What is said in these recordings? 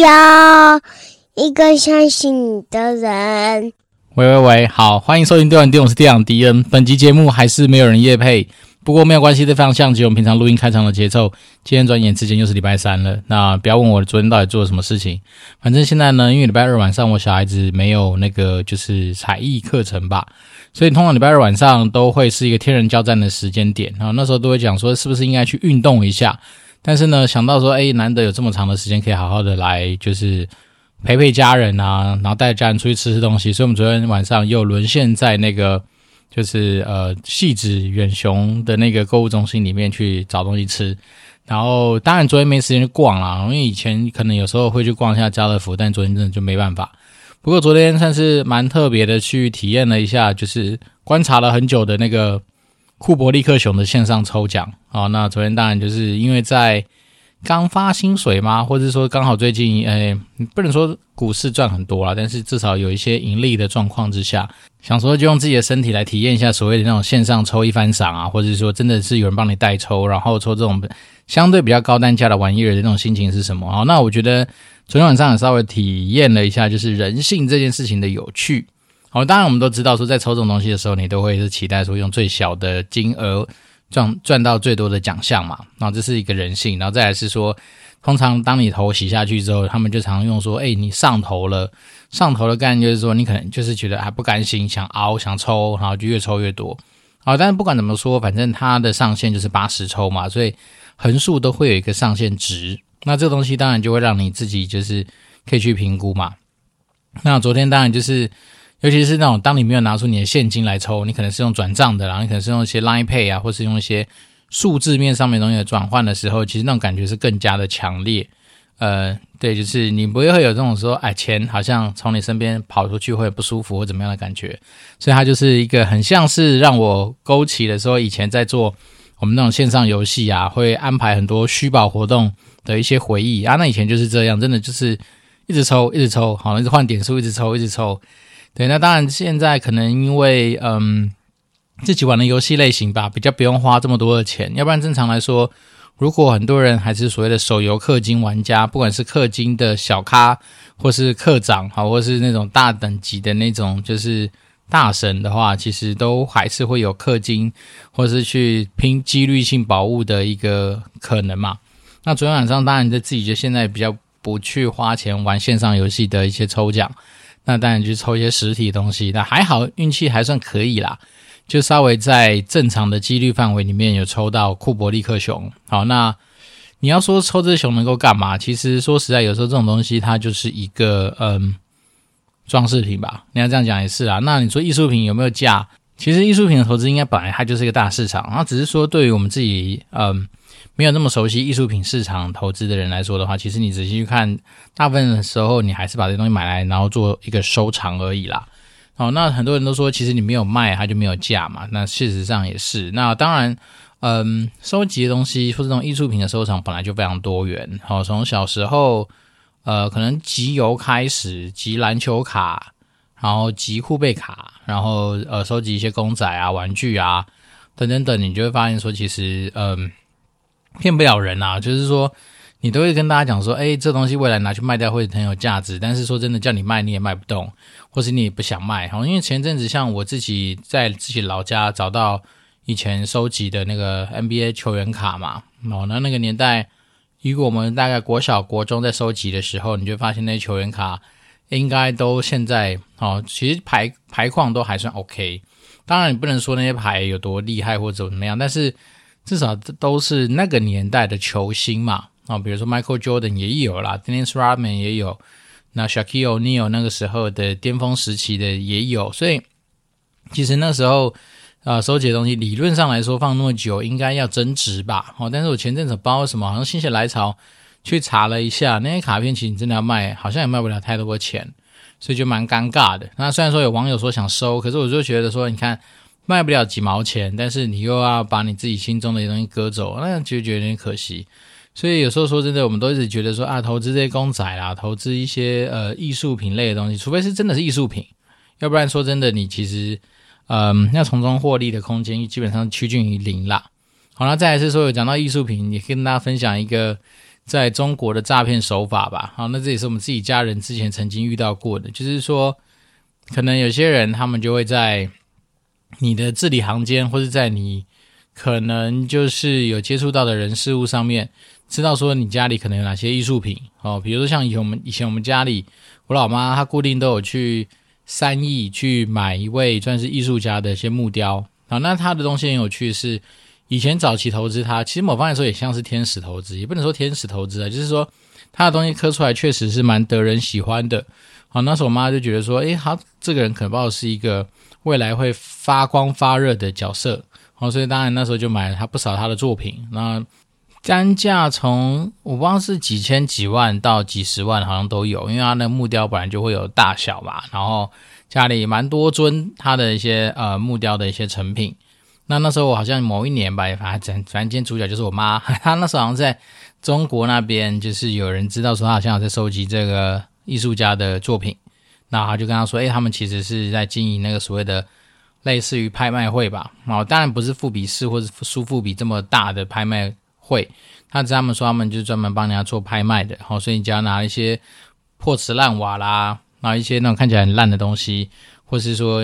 要一个相信你的人。喂喂喂，好，欢迎收听《电玩店》，我是电养迪恩。本集节目还是没有人夜配。不过没有关系，这非常像极我们平常录音开场的节奏。今天转眼之间又是礼拜三了，那不要问我昨天到底做了什么事情。反正现在呢，因为礼拜二晚上我小孩子没有那个就是才艺课程吧，所以通常礼拜二晚上都会是一个天人交战的时间点。然后那时候都会讲说，是不是应该去运动一下？但是呢，想到说，哎，难得有这么长的时间可以好好的来就是陪陪家人啊，然后带家人出去吃吃东西，所以我们昨天晚上又沦陷在那个。就是呃，汐止远雄的那个购物中心里面去找东西吃，然后当然昨天没时间去逛啦，因为以前可能有时候会去逛一下家乐福，但昨天真的就没办法。不过昨天算是蛮特别的，去体验了一下，就是观察了很久的那个库伯利克熊的线上抽奖啊。那昨天当然就是因为在。刚发薪水吗？或者说刚好最近，诶，不能说股市赚很多啦，但是至少有一些盈利的状况之下，想说就用自己的身体来体验一下所谓的那种线上抽一番赏啊，或者是说真的是有人帮你代抽，然后抽这种相对比较高单价的玩意儿的那种心情是什么？好，那我觉得昨天晚上也稍微体验了一下，就是人性这件事情的有趣。好，当然我们都知道说在抽这种东西的时候，你都会是期待说用最小的金额。赚赚到最多的奖项嘛，然后这是一个人性，然后再来是说，通常当你头洗下去之后，他们就常用说，哎，你上头了，上头的概念就是说，你可能就是觉得还不甘心，想熬，想抽，然后就越抽越多。好，但是不管怎么说，反正它的上限就是八十抽嘛，所以横竖都会有一个上限值。那这个东西当然就会让你自己就是可以去评估嘛。那昨天当然就是。尤其是那种，当你没有拿出你的现金来抽，你可能是用转账的，然后你可能是用一些 Line Pay 啊，或是用一些数字面上面东西的转换的时候，其实那种感觉是更加的强烈。呃，对，就是你不会会有这种说，哎，钱好像从你身边跑出去会不舒服或怎么样的感觉。所以它就是一个很像是让我勾起的时候，以前在做我们那种线上游戏啊，会安排很多虚宝活动的一些回忆啊。那以前就是这样，真的就是一直抽，一直抽，好，一直换点数，一直抽，一直抽。对，那当然，现在可能因为嗯，自己玩的游戏类型吧，比较不用花这么多的钱。要不然正常来说，如果很多人还是所谓的手游氪金玩家，不管是氪金的小咖，或是课长，好，或是那种大等级的那种，就是大神的话，其实都还是会有氪金，或是去拼几率性宝物的一个可能嘛。那昨天晚上，当然就自己就现在比较不去花钱玩线上游戏的一些抽奖。那当然就抽一些实体东西，那还好运气还算可以啦，就稍微在正常的几率范围里面有抽到库伯利克熊。好，那你要说抽这只熊能够干嘛？其实说实在，有时候这种东西它就是一个嗯装饰品吧。你要这样讲也是啊。那你说艺术品有没有价？其实艺术品的投资应该本来它就是一个大市场，然后只是说对于我们自己嗯。没有那么熟悉艺术品市场投资的人来说的话，其实你仔细去看，大部分的时候你还是把这东西买来，然后做一个收藏而已啦。好，那很多人都说，其实你没有卖，它就没有价嘛。那事实上也是。那当然，嗯，收集的东西或者这种艺术品的收藏本来就非常多元。好，从小时候，呃，可能集邮开始，集篮球卡，然后集护贝卡，然后呃，收集一些公仔啊、玩具啊等等等，你就会发现说，其实，嗯。骗不了人啊，就是说，你都会跟大家讲说，哎，这东西未来拿去卖掉会很有价值。但是说真的，叫你卖你也卖不动，或是你也不想卖。好，因为前阵子像我自己在自己老家找到以前收集的那个 NBA 球员卡嘛，哦，那那个年代，如果我们大概国小国中在收集的时候，你就发现那些球员卡应该都现在哦，其实牌牌况都还算 OK。当然，你不能说那些牌有多厉害或者怎么样，但是。至少都是那个年代的球星嘛，啊，比如说 Michael Jordan 也有啦，Dennis Rodman 也有，那 Shaquille O'Neal 那个时候的巅峰时期的也有，所以其实那时候啊、呃，收集的东西理论上来说放那么久应该要增值吧，哦，但是我前阵子不知道为什么，好像心血来潮去查了一下那些卡片，其实你真的要卖，好像也卖不了太多钱，所以就蛮尴尬的。那虽然说有网友说想收，可是我就觉得说，你看。卖不了几毛钱，但是你又要把你自己心中的东西割走，那就觉得有点可惜。所以有时候说真的，我们都一直觉得说啊，投资这些公仔啦，投资一些呃艺术品类的东西，除非是真的是艺术品，要不然说真的，你其实嗯要从中获利的空间基本上趋近于零啦。好了，再来是说有讲到艺术品，也跟大家分享一个在中国的诈骗手法吧。好，那这也是我们自己家人之前曾经遇到过的，就是说，可能有些人他们就会在你的字里行间，或者在你可能就是有接触到的人事物上面，知道说你家里可能有哪些艺术品哦，比如说像以前我们以前我们家里，我老妈她固定都有去三义去买一位算是艺术家的一些木雕。好，那他的东西很有趣是。以前早期投资它，其实某方面来说也像是天使投资，也不能说天使投资啊，就是说他的东西刻出来确实是蛮得人喜欢的。好，那时候我妈就觉得说，诶，他这个人可能不知道是一个未来会发光发热的角色。哦，所以当然那时候就买了他不少他的作品。那单价从我不知道是几千几万到几十万，好像都有，因为他那木雕本来就会有大小嘛。然后家里蛮多尊他的一些呃木雕的一些成品。那那时候我好像某一年吧，反正反正今天主角就是我妈，她那时候好像在中国那边，就是有人知道说她好像在收集这个艺术家的作品，那他就跟他说，诶，他们其实是在经营那个所谓的类似于拍卖会吧，哦，当然不是富比士或者苏富比这么大的拍卖会，他知道他们说他们就是专门帮人家做拍卖的，好，所以你只要拿一些破瓷烂瓦啦，拿一些那种看起来很烂的东西。或是说，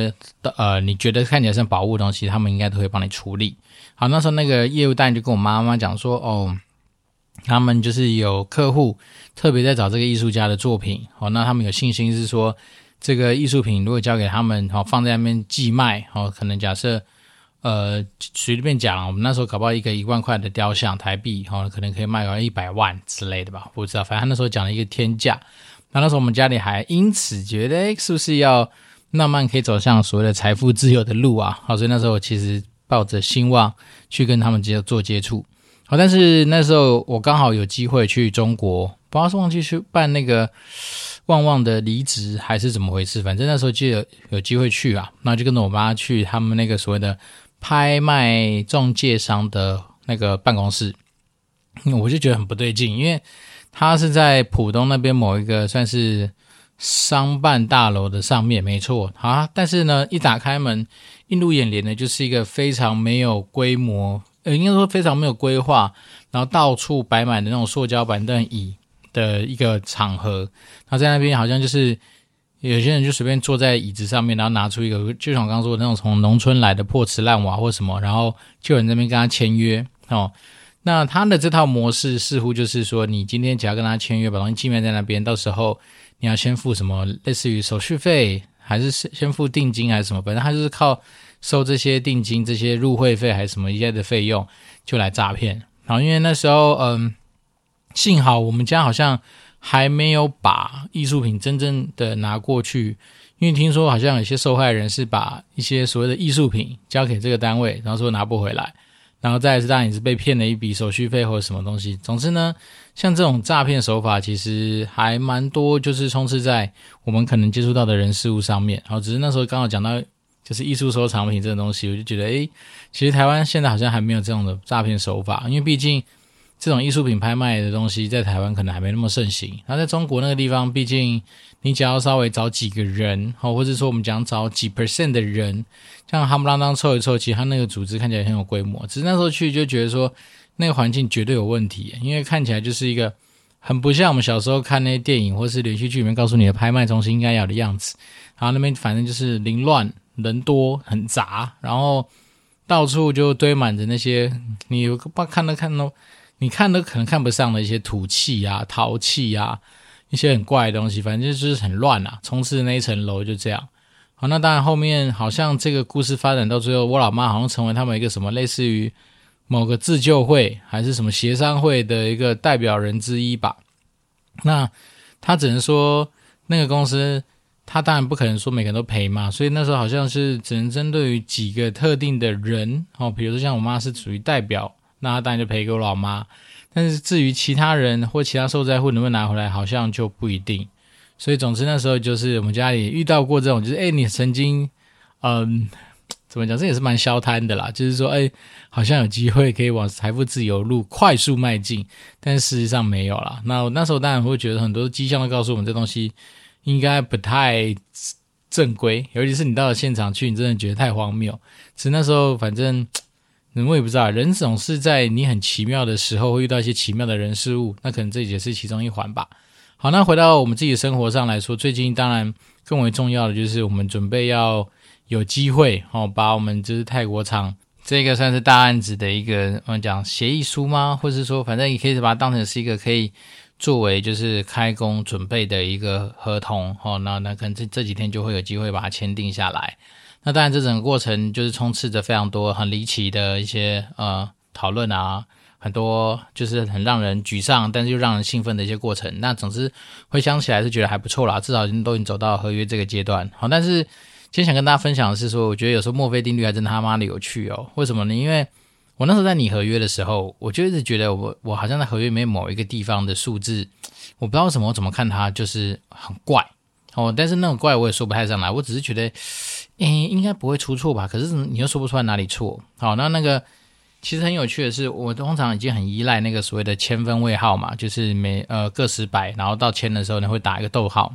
呃，你觉得看起来像宝物的东西，他们应该都会帮你处理。好，那时候那个业务代理就跟我妈妈讲说，哦，他们就是有客户特别在找这个艺术家的作品，好，那他们有信心是说，这个艺术品如果交给他们，好，放在那边寄卖，好，可能假设，呃，随便讲，我们那时候搞不好一个一万块的雕像台币，好，可能可以卖个一百万之类的吧，不知道，反正他那时候讲了一个天价。那那时候我们家里还因此觉得，诶，是不是要？慢慢可以走向所谓的财富自由的路啊！好，所以那时候我其实抱着希望去跟他们接做接触。好，但是那时候我刚好有机会去中国，不知道是忘记去办那个旺旺的离职还是怎么回事，反正那时候就有有机会去啊，那就跟着我妈去他们那个所谓的拍卖中介商的那个办公室，我就觉得很不对劲，因为他是在浦东那边某一个算是。商办大楼的上面，没错，啊，但是呢，一打开门，映入眼帘的就是一个非常没有规模，呃，应该说非常没有规划，然后到处摆满的那种塑胶板凳椅的一个场合。他在那边好像就是有些人就随便坐在椅子上面，然后拿出一个，就像我刚刚说的那种从农村来的破瓷烂瓦或什么，然后就有人在那边跟他签约哦。那他的这套模式似乎就是说，你今天只要跟他签约，把东西寄卖在那边，到时候。你要先付什么？类似于手续费，还是先付定金，还是什么？反正他就是靠收这些定金、这些入会费，还是什么一些的费用，就来诈骗。然后因为那时候，嗯，幸好我们家好像还没有把艺术品真正的拿过去，因为听说好像有些受害人是把一些所谓的艺术品交给这个单位，然后说拿不回来。然后再是当然也是被骗了一笔手续费或者什么东西。总之呢，像这种诈骗手法其实还蛮多，就是充斥在我们可能接触到的人事物上面。然后只是那时候刚好讲到就是艺术收藏品这种东西，我就觉得诶，其实台湾现在好像还没有这种的诈骗手法，因为毕竟这种艺术品拍卖的东西在台湾可能还没那么盛行。那在中国那个地方，毕竟。你只要稍微找几个人，好，或者说我们讲找几 percent 的人，这样夯不啷当凑一凑，其实他那个组织看起来很有规模。只是那时候去就觉得说，那个环境绝对有问题，因为看起来就是一个很不像我们小时候看那些电影或是连续剧里面告诉你的拍卖中心应该要的样子。然后那边反正就是凌乱、人多、很杂，然后到处就堆满着那些你不看都看都，你看都可能看不上的一些土气啊、陶器啊。一些很怪的东西，反正就是很乱啊。充斥的那一层楼就这样。好，那当然后面好像这个故事发展到最后，我老妈好像成为他们一个什么类似于某个自救会还是什么协商会的一个代表人之一吧。那他只能说那个公司，他当然不可能说每个人都赔嘛，所以那时候好像是只能针对于几个特定的人哦，比如说像我妈是属于代表，那他当然就赔给我老妈。但是至于其他人或其他受灾户能不能拿回来，好像就不一定。所以总之那时候就是我们家里遇到过这种，就是哎，你曾经，嗯，怎么讲？这也是蛮消贪的啦。就是说，哎，好像有机会可以往财富自由路快速迈进，但事实上没有啦。那我那时候当然会觉得很多迹象都告诉我们，这东西应该不太正规。尤其是你到了现场去，你真的觉得太荒谬。其实那时候反正。我也不知道，人总是在你很奇妙的时候会遇到一些奇妙的人事物，那可能这也是其中一环吧。好，那回到我们自己的生活上来说，最近当然更为重要的就是我们准备要有机会哦，把我们就是泰国厂这个算是大案子的一个我们讲协议书吗？或者是说，反正你可以把它当成是一个可以作为就是开工准备的一个合同哦。那那可能这这几天就会有机会把它签订下来。那当然，这整个过程就是充斥着非常多很离奇的一些呃讨论啊，很多就是很让人沮丧，但是又让人兴奋的一些过程。那总之回想起来是觉得还不错啦，至少已经都已经走到合约这个阶段。好，但是今天想跟大家分享的是说，我觉得有时候墨菲定律还真他妈的有趣哦。为什么呢？因为我那时候在拟合约的时候，我就一直觉得我我好像在合约里面某一个地方的数字，我不知道什么我怎么看它就是很怪哦。但是那种怪我也说不太上来，我只是觉得。诶，应该不会出错吧？可是你又说不出来哪里错。好，那那个其实很有趣的是，我通常已经很依赖那个所谓的千分位号嘛，就是每呃个十百，然后到千的时候呢会打一个逗号。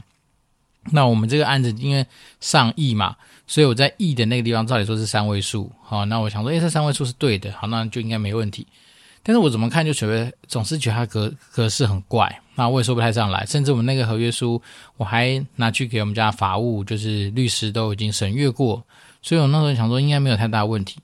那我们这个案子因为上亿嘛，所以我在亿的那个地方照理说是三位数。好，那我想说，诶，这三位数是对的，好，那就应该没问题。但是我怎么看就觉得总是觉得它格格式很怪，那我也说不太上来。甚至我们那个合约书，我还拿去给我们家法务，就是律师都已经审阅过，所以我那时候想说应该没有太大问题。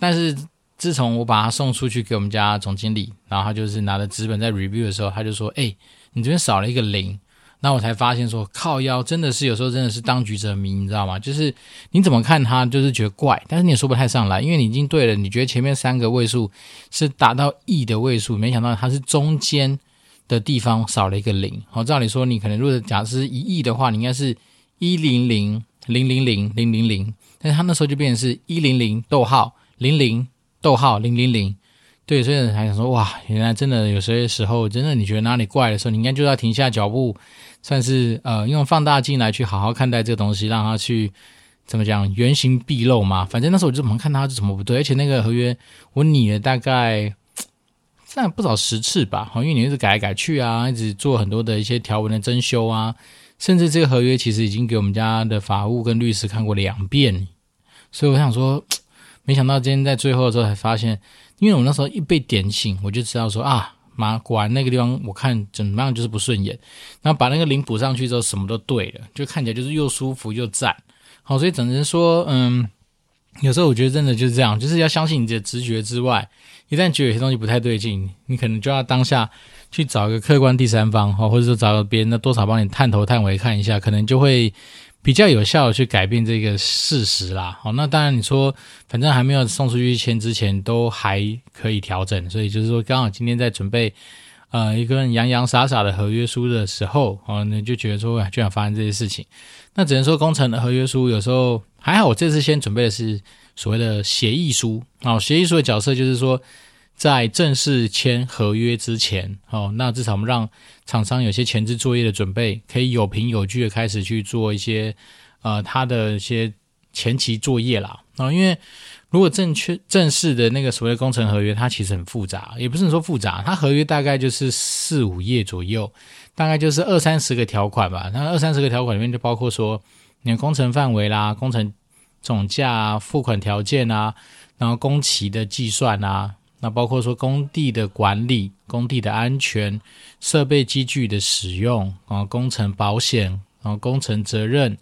但是自从我把它送出去给我们家总经理，然后他就是拿着纸本在 review 的时候，他就说：“哎，你这边少了一个零。”那我才发现说，靠腰真的是有时候真的是当局者迷，你知道吗？就是你怎么看它，就是觉得怪，但是你也说不太上来，因为你已经对了，你觉得前面三个位数是达到亿的位数，没想到它是中间的地方少了一个零。好，照理说你可能如果假设一亿的话，你应该是一零零零零零零零零，但是它那时候就变成是一零零逗号零零逗号零零零。对，所以还想说，哇，原来真的有些时候，真的你觉得哪里怪的时候，你应该就要停下脚步，算是呃用放大镜来去好好看待这个东西，让他去怎么讲原形毕露嘛。反正那时候我就怎么看他就怎么不对，而且那个合约我拟了大概算不少十次吧，好，因为你一直改来改去啊，一直做很多的一些条文的增修啊，甚至这个合约其实已经给我们家的法务跟律师看过两遍，所以我想说，没想到今天在最后的时候才发现。因为我那时候一被点醒，我就知道说啊，妈，果然那个地方我看怎么样就是不顺眼。然后把那个零补上去之后，什么都对了，就看起来就是又舒服又赞。好，所以只能说，嗯，有时候我觉得真的就是这样，就是要相信你的直觉之外，一旦觉得有些东西不太对劲，你可能就要当下去找一个客观第三方，或者说找个别人，那多少帮你探头探尾看一下，可能就会。比较有效的去改变这个事实啦，好，那当然你说，反正还没有送出去签之前，都还可以调整，所以就是说，刚好今天在准备，呃，一个洋洋洒洒的合约书的时候，哦，那就觉得说，居然发生这些事情，那只能说工程的合约书有时候还好，我这次先准备的是所谓的协议书，哦，协议书的角色就是说。在正式签合约之前，哦，那至少我们让厂商有些前置作业的准备，可以有凭有据的开始去做一些，呃，他的一些前期作业啦。啊、哦，因为如果正确正式的那个所谓工程合约，它其实很复杂，也不是说复杂，它合约大概就是四五页左右，大概就是二三十个条款吧。那二三十个条款里面就包括说你的工程范围啦、工程总价啊、付款条件啊，然后工期的计算啊。那包括说工地的管理、工地的安全、设备机具的使用啊、工程保险啊、工程责任，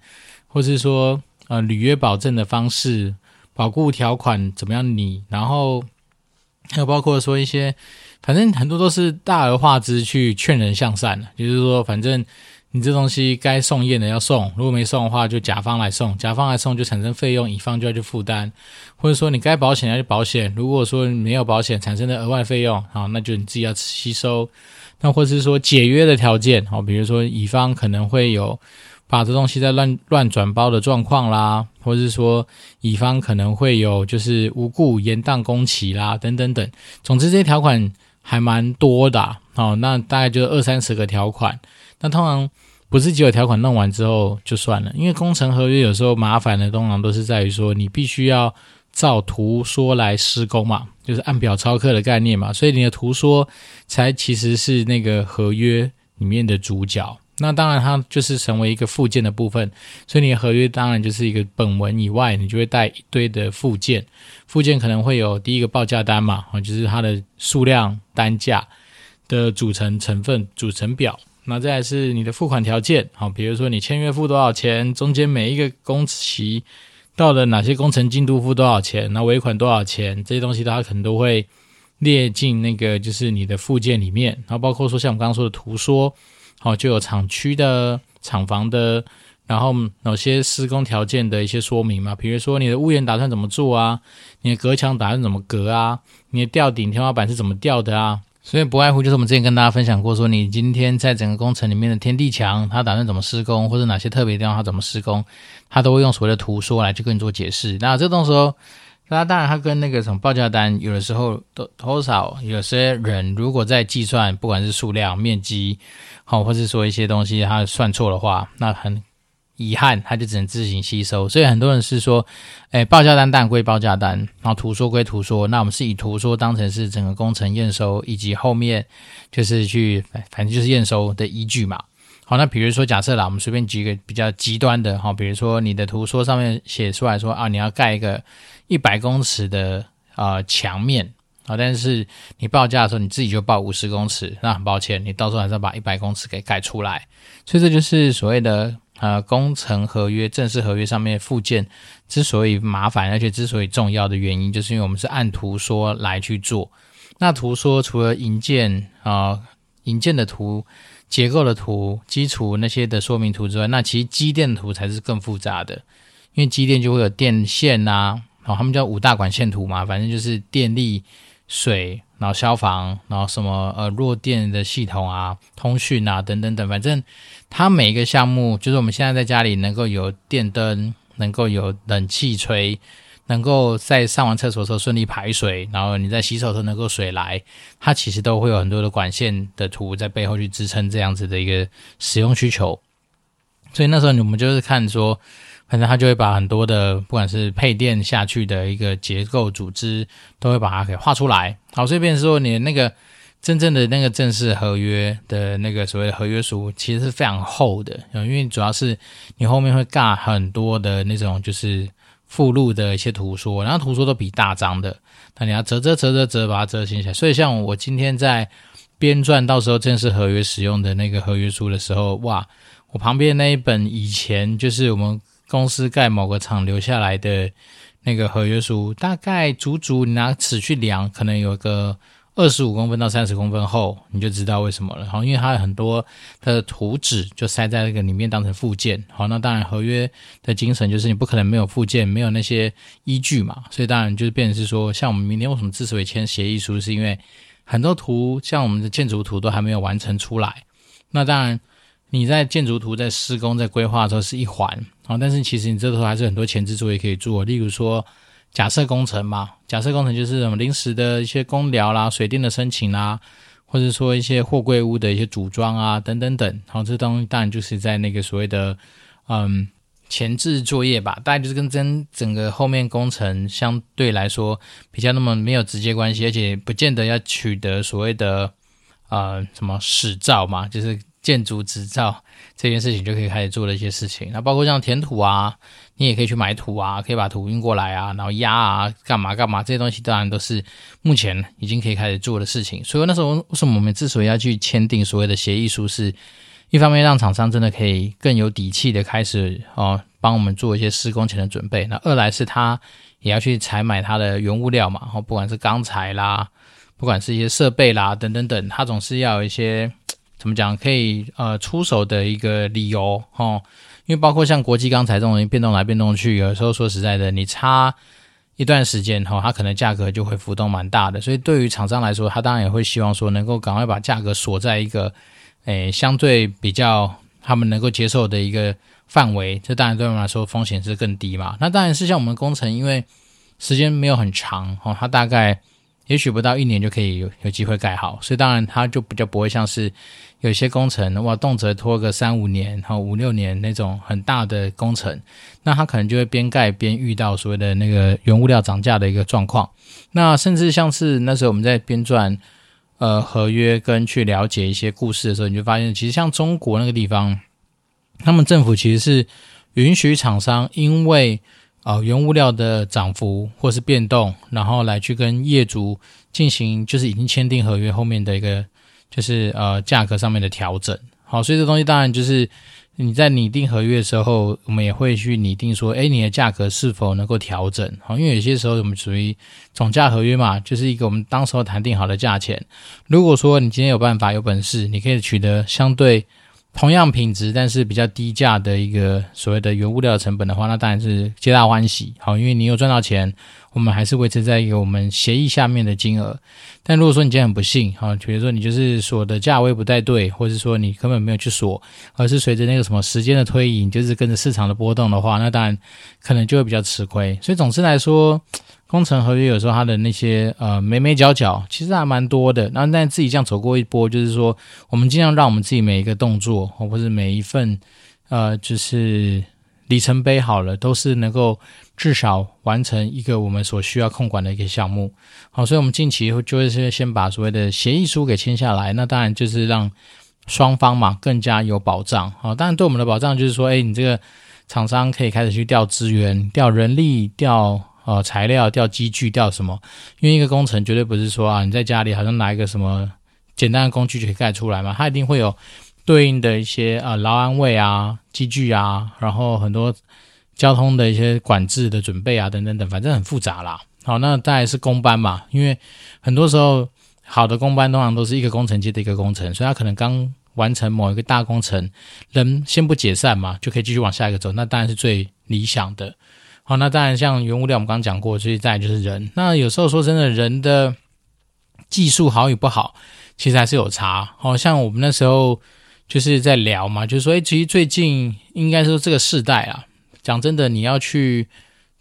或是说呃履约保证的方式、保固条款怎么样拟，然后还有包括说一些，反正很多都是大而化之去劝人向善，就是说反正。你这东西该送验的要送，如果没送的话，就甲方来送，甲方来送就产生费用，乙方就要去负担，或者说你该保险要去保险，如果说没有保险产生的额外费用，好，那就你自己要吸收。那或者是说解约的条件，好，比如说乙方可能会有把这东西在乱乱转包的状况啦，或者是说乙方可能会有就是无故延宕工期啦，等等等。总之这些条款还蛮多的，好，那大概就二三十个条款。那通常不是只有条款弄完之后就算了，因为工程合约有时候麻烦的，通常都是在于说你必须要照图说来施工嘛，就是按表操课的概念嘛，所以你的图说才其实是那个合约里面的主角。那当然它就是成为一个附件的部分，所以你的合约当然就是一个本文以外，你就会带一堆的附件，附件可能会有第一个报价单嘛，啊，就是它的数量单价的组成成分组成表，那再来是你的付款条件，好，比如说你签约付多少钱，中间每一个工期到了哪些工程进度付多少钱，那尾款多少钱，这些东西大家可能都会。列进那个就是你的附件里面，然后包括说像我们刚刚说的图说，好，就有厂区的厂房的，然后某些施工条件的一些说明嘛，比如说你的屋檐打算怎么做啊，你的隔墙打算怎么隔啊，你的吊顶天花板是怎么吊的啊，所以不外乎就是我们之前跟大家分享过，说你今天在整个工程里面的天地墙，他打算怎么施工，或者哪些特别地方他怎么施工，他都会用所谓的图说来去跟你做解释。那这种时候。那当然，他跟那个什么报价单，有的时候都多少，有些人如果在计算，不管是数量、面积，好，或是说一些东西，他算错的话，那很遗憾，他就只能自行吸收。所以很多人是说，哎，报价单当然归报价单，然后图说归图说，那我们是以图说当成是整个工程验收，以及后面就是去，反正就是验收的依据嘛。好，那比如说假设啦，我们随便举一个比较极端的，哈，比如说你的图说上面写出来说啊，你要盖一个。一百公尺的呃墙面啊，但是你报价的时候你自己就报五十公尺，那很抱歉，你到时候还是要把一百公尺给盖出来。所以这就是所谓的呃工程合约、正式合约上面附件之所以麻烦，而且之所以重要的原因，就是因为我们是按图说来去做。那图说除了营建啊、营建的图、结构的图、基础那些的说明图之外，那其实机电图才是更复杂的，因为机电就会有电线呐、啊。他们叫五大管线图嘛，反正就是电力、水，然后消防，然后什么呃弱电的系统啊、通讯啊等等等，反正它每一个项目，就是我们现在在家里能够有电灯，能够有冷气吹，能够在上完厕所的时候顺利排水，然后你在洗手的时候能够水来，它其实都会有很多的管线的图在背后去支撑这样子的一个使用需求。所以那时候我们就是看说。反正他就会把很多的，不管是配电下去的一个结构组织，都会把它给画出来。好，这边说你那个真正的那个正式合约的那个所谓的合约书，其实是非常厚的，因为主要是你后面会尬很多的那种就是附录的一些图说，然后图说都比大张的，那你要折折折折折把它折起来。所以像我今天在编撰到时候正式合约使用的那个合约书的时候，哇，我旁边那一本以前就是我们。公司盖某个厂留下来的那个合约书，大概足足你拿尺去量，可能有个二十五公分到三十公分厚，你就知道为什么了。好，因为它有很多它的图纸就塞在那个里面当成附件。好，那当然合约的精神就是你不可能没有附件，没有那些依据嘛。所以当然就是变成是说，像我们明天为什么之所以签协议书，是因为很多图像我们的建筑图都还没有完成出来。那当然。你在建筑图在施工在规划的时候是一环，啊，但是其实你这时候还是很多前置作业可以做，例如说假设工程嘛，假设工程就是什么临时的一些工寮啦、水电的申请啦，或者说一些货柜屋的一些组装啊等等等，好，这东西当然就是在那个所谓的嗯前置作业吧，大概就是跟真整个后面工程相对来说比较那么没有直接关系，而且不见得要取得所谓的呃什么使照嘛，就是。建筑执照这件事情就可以开始做的一些事情，那包括像填土啊，你也可以去买土啊，可以把土运过来啊，然后压啊，干嘛干嘛，这些东西当然都是目前已经可以开始做的事情。所以那时候为什么我们之所以要去签订所谓的协议书，是一方面让厂商真的可以更有底气的开始哦，帮我们做一些施工前的准备。那二来是他也要去采买他的原物料嘛，然后不管是钢材啦，不管是一些设备啦等等等，他总是要有一些。怎么讲可以呃出手的一个理由哦，因为包括像国际钢材这种变动来变动去，有时候说实在的，你差一段时间哈，它可能价格就会浮动蛮大的。所以对于厂商来说，他当然也会希望说能够赶快把价格锁在一个诶相对比较他们能够接受的一个范围。这当然对我们来说风险是更低嘛。那当然是像我们工程，因为时间没有很长哦，它大概。也许不到一年就可以有有机会盖好，所以当然它就比较不会像是有些工程哇，动辄拖个三五年，然后五六年那种很大的工程，那它可能就会边盖边遇到所谓的那个原物料涨价的一个状况。那甚至像是那时候我们在编撰呃合约跟去了解一些故事的时候，你就发现，其实像中国那个地方，他们政府其实是允许厂商因为呃原物料的涨幅或是变动，然后来去跟业主进行就是已经签订合约后面的一个就是呃价格上面的调整。好，所以这东西当然就是。你在拟定合约的时候，我们也会去拟定说，诶，你的价格是否能够调整？好，因为有些时候我们属于总价合约嘛，就是一个我们当时候谈定好的价钱。如果说你今天有办法、有本事，你可以取得相对。同样品质，但是比较低价的一个所谓的原物料成本的话，那当然是皆大欢喜。好，因为你有赚到钱，我们还是维持在一个我们协议下面的金额。但如果说你今天很不幸，哈，比如说你就是锁的价位不太对，或者说你根本没有去锁，而是随着那个什么时间的推移，就是跟着市场的波动的话，那当然可能就会比较吃亏。所以总之来说。工程合约有时候它的那些呃眉眉角角其实还蛮多的，然后但自己这样走过一波，就是说我们尽量让我们自己每一个动作或者是每一份呃就是里程碑好了，都是能够至少完成一个我们所需要控管的一个项目。好，所以我们近期就会是先把所谓的协议书给签下来，那当然就是让双方嘛更加有保障。好，当然对我们的保障就是说，哎，你这个厂商可以开始去调资源、调人力、调。呃，材料调机具调什么？因为一个工程绝对不是说啊，你在家里好像拿一个什么简单的工具就可以盖出来嘛，它一定会有对应的一些呃劳安卫啊、机具啊，然后很多交通的一些管制的准备啊，等等等，反正很复杂啦。好，那再来是工班嘛，因为很多时候好的工班通常都是一个工程接的一个工程，所以他可能刚完成某一个大工程，人先不解散嘛，就可以继续往下一个走，那当然是最理想的。好，那当然，像原物料我们刚刚讲过，所以再来就是人。那有时候说真的，人的技术好与不好，其实还是有差。好像我们那时候就是在聊嘛，就是说，哎，其实最近应该说这个世代啊，讲真的，你要去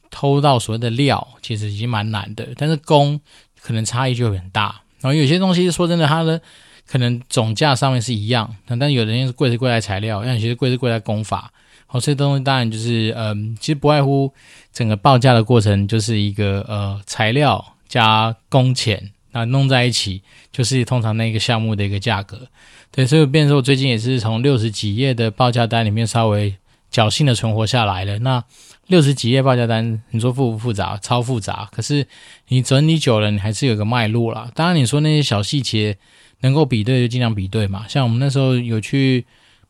偷到所谓的料，其实已经蛮难的。但是工可能差异就很大。然后有些东西说真的，它的可能总价上面是一样，但有的人是贵是贵在材料，但有些贵是贵在工法。好，这些东西当然就是，嗯，其实不外乎整个报价的过程就是一个呃材料加工钱，那弄在一起就是通常那个项目的一个价格。对，所以变成说我最近也是从六十几页的报价单里面稍微侥幸的存活下来了。那六十几页报价单，你说复不复杂？超复杂。可是你整理久了，你还是有个脉络啦。当然你说那些小细节能够比对就尽量比对嘛。像我们那时候有去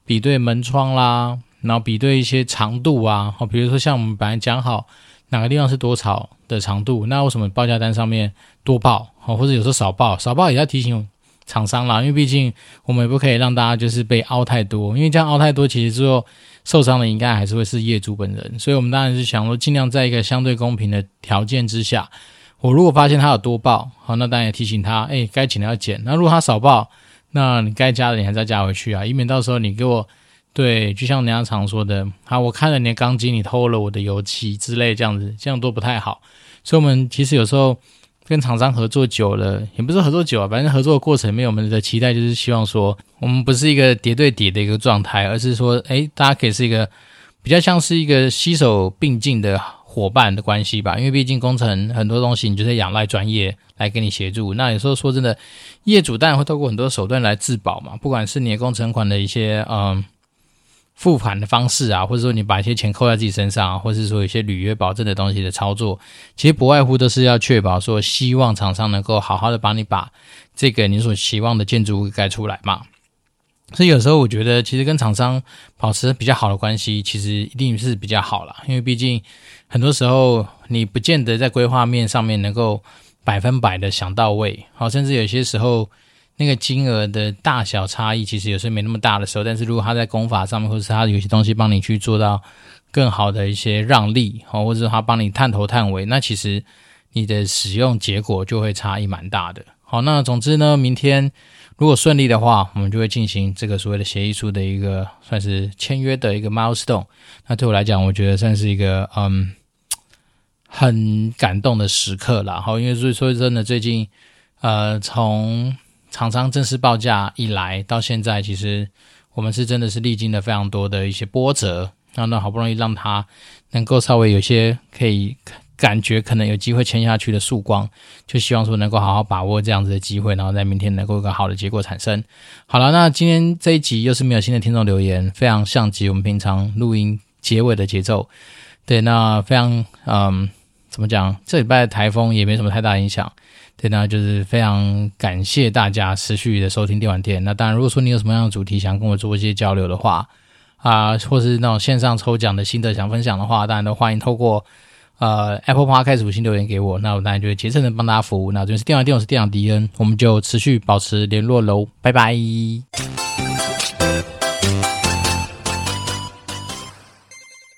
比对门窗啦。然后比对一些长度啊，好，比如说像我们本来讲好哪个地方是多少的长度，那为什么报价单上面多报，好，或者有时候少报，少报也要提醒厂商啦，因为毕竟我们也不可以让大家就是被凹太多，因为这样凹太多，其实之后受伤的应该还是会是业主本人，所以我们当然是想说尽量在一个相对公平的条件之下，我如果发现他有多报，好，那当然也提醒他，哎，该减的要减，那如果他少报，那你该加的你还是要加回去啊，以免到时候你给我。对，就像人家常说的，好，我看了你的钢筋，你偷了我的油漆之类，这样子，这样都不太好。所以，我们其实有时候跟厂商合作久了，也不是合作久啊，反正合作的过程没有，我们的期待就是希望说，我们不是一个叠对叠的一个状态，而是说，诶，大家可以是一个比较像是一个携手并进的伙伴的关系吧。因为毕竟工程很多东西，你就是仰赖专业来给你协助。那有时候说真的，业主当然会透过很多手段来自保嘛，不管是你的工程款的一些，嗯。付款的方式啊，或者说你把一些钱扣在自己身上，或者是说一些履约保证的东西的操作，其实不外乎都是要确保说，希望厂商能够好好的帮你把这个你所期望的建筑物盖出来嘛。所以有时候我觉得，其实跟厂商保持比较好的关系，其实一定是比较好啦，因为毕竟很多时候你不见得在规划面上面能够百分百的想到位，好，甚至有些时候。那个金额的大小差异，其实有时候没那么大的时候，但是如果他在功法上面，或者是他有些东西帮你去做到更好的一些让利，哦，或者是他帮你探头探尾，那其实你的使用结果就会差异蛮大的。好，那总之呢，明天如果顺利的话，我们就会进行这个所谓的协议书的一个算是签约的一个 milestone。那对我来讲，我觉得算是一个嗯很感动的时刻啦。好，因为所以说真的最近呃从厂商正式报价一来到现在，其实我们是真的是历经了非常多的一些波折，然后呢，好不容易让它能够稍微有些可以感觉可能有机会签下去的曙光，就希望说能够好好把握这样子的机会，然后在明天能够有个好的结果产生。好了，那今天这一集又是没有新的听众留言，非常像极我们平常录音结尾的节奏。对，那非常嗯，怎么讲？这礼拜的台风也没什么太大影响。对，那就是非常感谢大家持续的收听电玩店。那当然，如果说你有什么样的主题想跟我做一些交流的话，啊，或是那种线上抽奖的心得想分享的话，当然都欢迎透过呃 Apple Podcast 五星留言给我。那我当然就会竭诚的帮大家服务。那这边是电玩店，我是店长迪恩，我们就持续保持联络喽，拜拜。